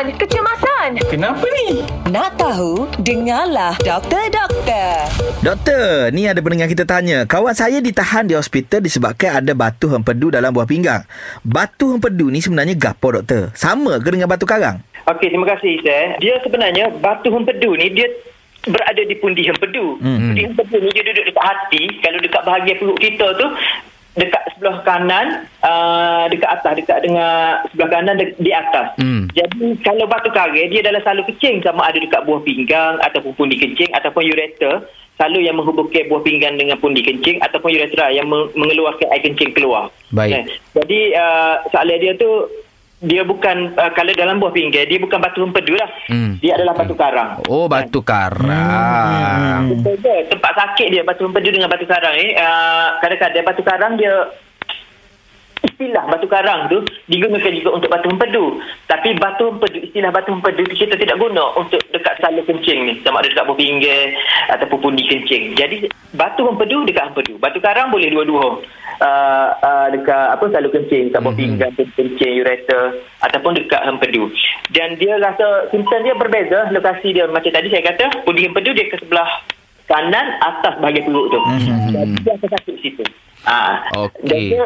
Kecemasan, kecemasan. Kenapa ni? Nak tahu? Dengarlah Doktor Doktor. Doktor, ni ada pendengar kita tanya. Kawan saya ditahan di hospital disebabkan ada batu hempedu dalam buah pinggang. Batu hempedu ni sebenarnya gapo doktor? Sama ke dengan batu karang? Okey, terima kasih Izzah. Dia sebenarnya batu hempedu ni dia berada di pundi hempedu. Hmm. Pundi hempedu ni dia duduk dekat hati. Kalau dekat bahagian perut kita tu dekat sebelah kanan uh, dekat atas dekat dengan sebelah kanan de- di atas. Hmm. Jadi kalau batu karang dia adalah selalu kencing sama ada dekat buah pinggang ataupun pundi kencing ataupun ureter selalu yang menghubungkan buah pinggang dengan pundi kencing ataupun uretra yang meng- mengeluarkan air kencing keluar. Baik. Eh, jadi uh, soalan dia tu dia bukan uh, kalau dalam buah pinggang dia bukan batu hempedu lah. Hmm. Dia adalah batu karang. Oh, batu karang. Betul je. Tempat sakit dia batu empedu dengan batu karang ni. Uh, kadang-kadang batu karang dia istilah batu karang tu digunakan juga untuk batu empedu. Tapi batu empedu, istilah batu empedu tu kita tidak guna untuk dekat salur kencing ni. Sama ada dekat pinggir ataupun pundi kencing. Jadi batu empedu dekat empedu. Batu karang boleh dua-dua. Uh, uh, dekat apa salur kencing, buah pinggang, pundi kencing, ureter ataupun dekat empedu. Dan dia rasa simptom dia berbeza. Lokasi dia macam tadi saya kata, pundi empedu dia ke sebelah kanan atas bahagian perut tu. Jadi dia akan sakit situ. Ah, Okey. Dan dia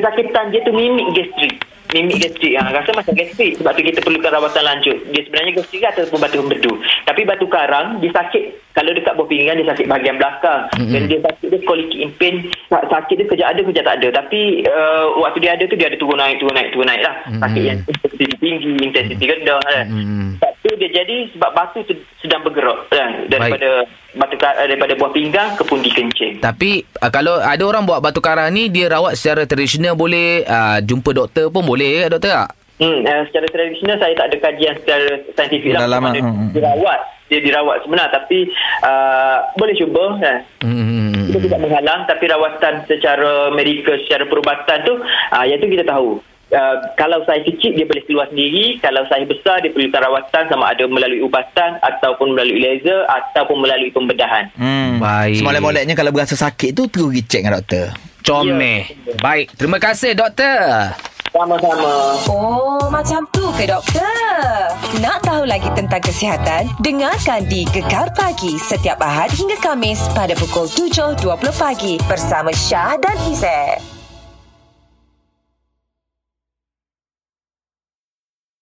kesakitan dia tu mimik gastrik. Mimik gastrik. Ha, rasa macam gastrik. Sebab tu kita perlukan rawatan lanjut. Dia sebenarnya gastrik ataupun batu empedu. Tapi batu karang, dia sakit. Kalau dekat buah pinggang, dia sakit bahagian belakang. Mm-hmm. Dan dia sakit dia colic in pain. Sa- Sakit dia kejap ada, kejap tak ada. Tapi uh, waktu dia ada tu, dia ada turun naik, turun naik, turun naik lah. Mm-hmm. Sakit yang intensiti tinggi, intensiti rendah. Kan. Mm-hmm. Tu dia jadi sebab batu tu sedang bergerak. Kan? Daripada batu kar- daripada buah pinggang ke pundi kencing. Tapi uh, kalau ada orang buat batu karang ni dia rawat secara tradisional boleh uh, jumpa doktor pun boleh ya doktor tak? Hmm, uh, secara tradisional saya tak ada kajian secara saintifik lah. Dalam, Mana hmm, hmm. dirawat, dia dirawat sebenar tapi uh, boleh cuba kan. Hmm. Kita tidak menghalang tapi rawatan secara medikal, secara perubatan tu uh, yang tu kita tahu. Uh, kalau saya kecil dia boleh keluar sendiri kalau saya besar dia perlukan rawatan sama ada melalui ubatan ataupun melalui laser ataupun melalui pembedahan Hmm. Baik. Semolek-moleknya kalau berasa sakit tu terus pergi dengan doktor. Comel. Baik. Terima kasih doktor. Sama-sama Oh, macam tu ke doktor? Nak tahu lagi tentang kesihatan? Dengarkan di Gekar Pagi setiap Ahad hingga Kamis pada pukul 7.20 pagi bersama Syah dan Izzet.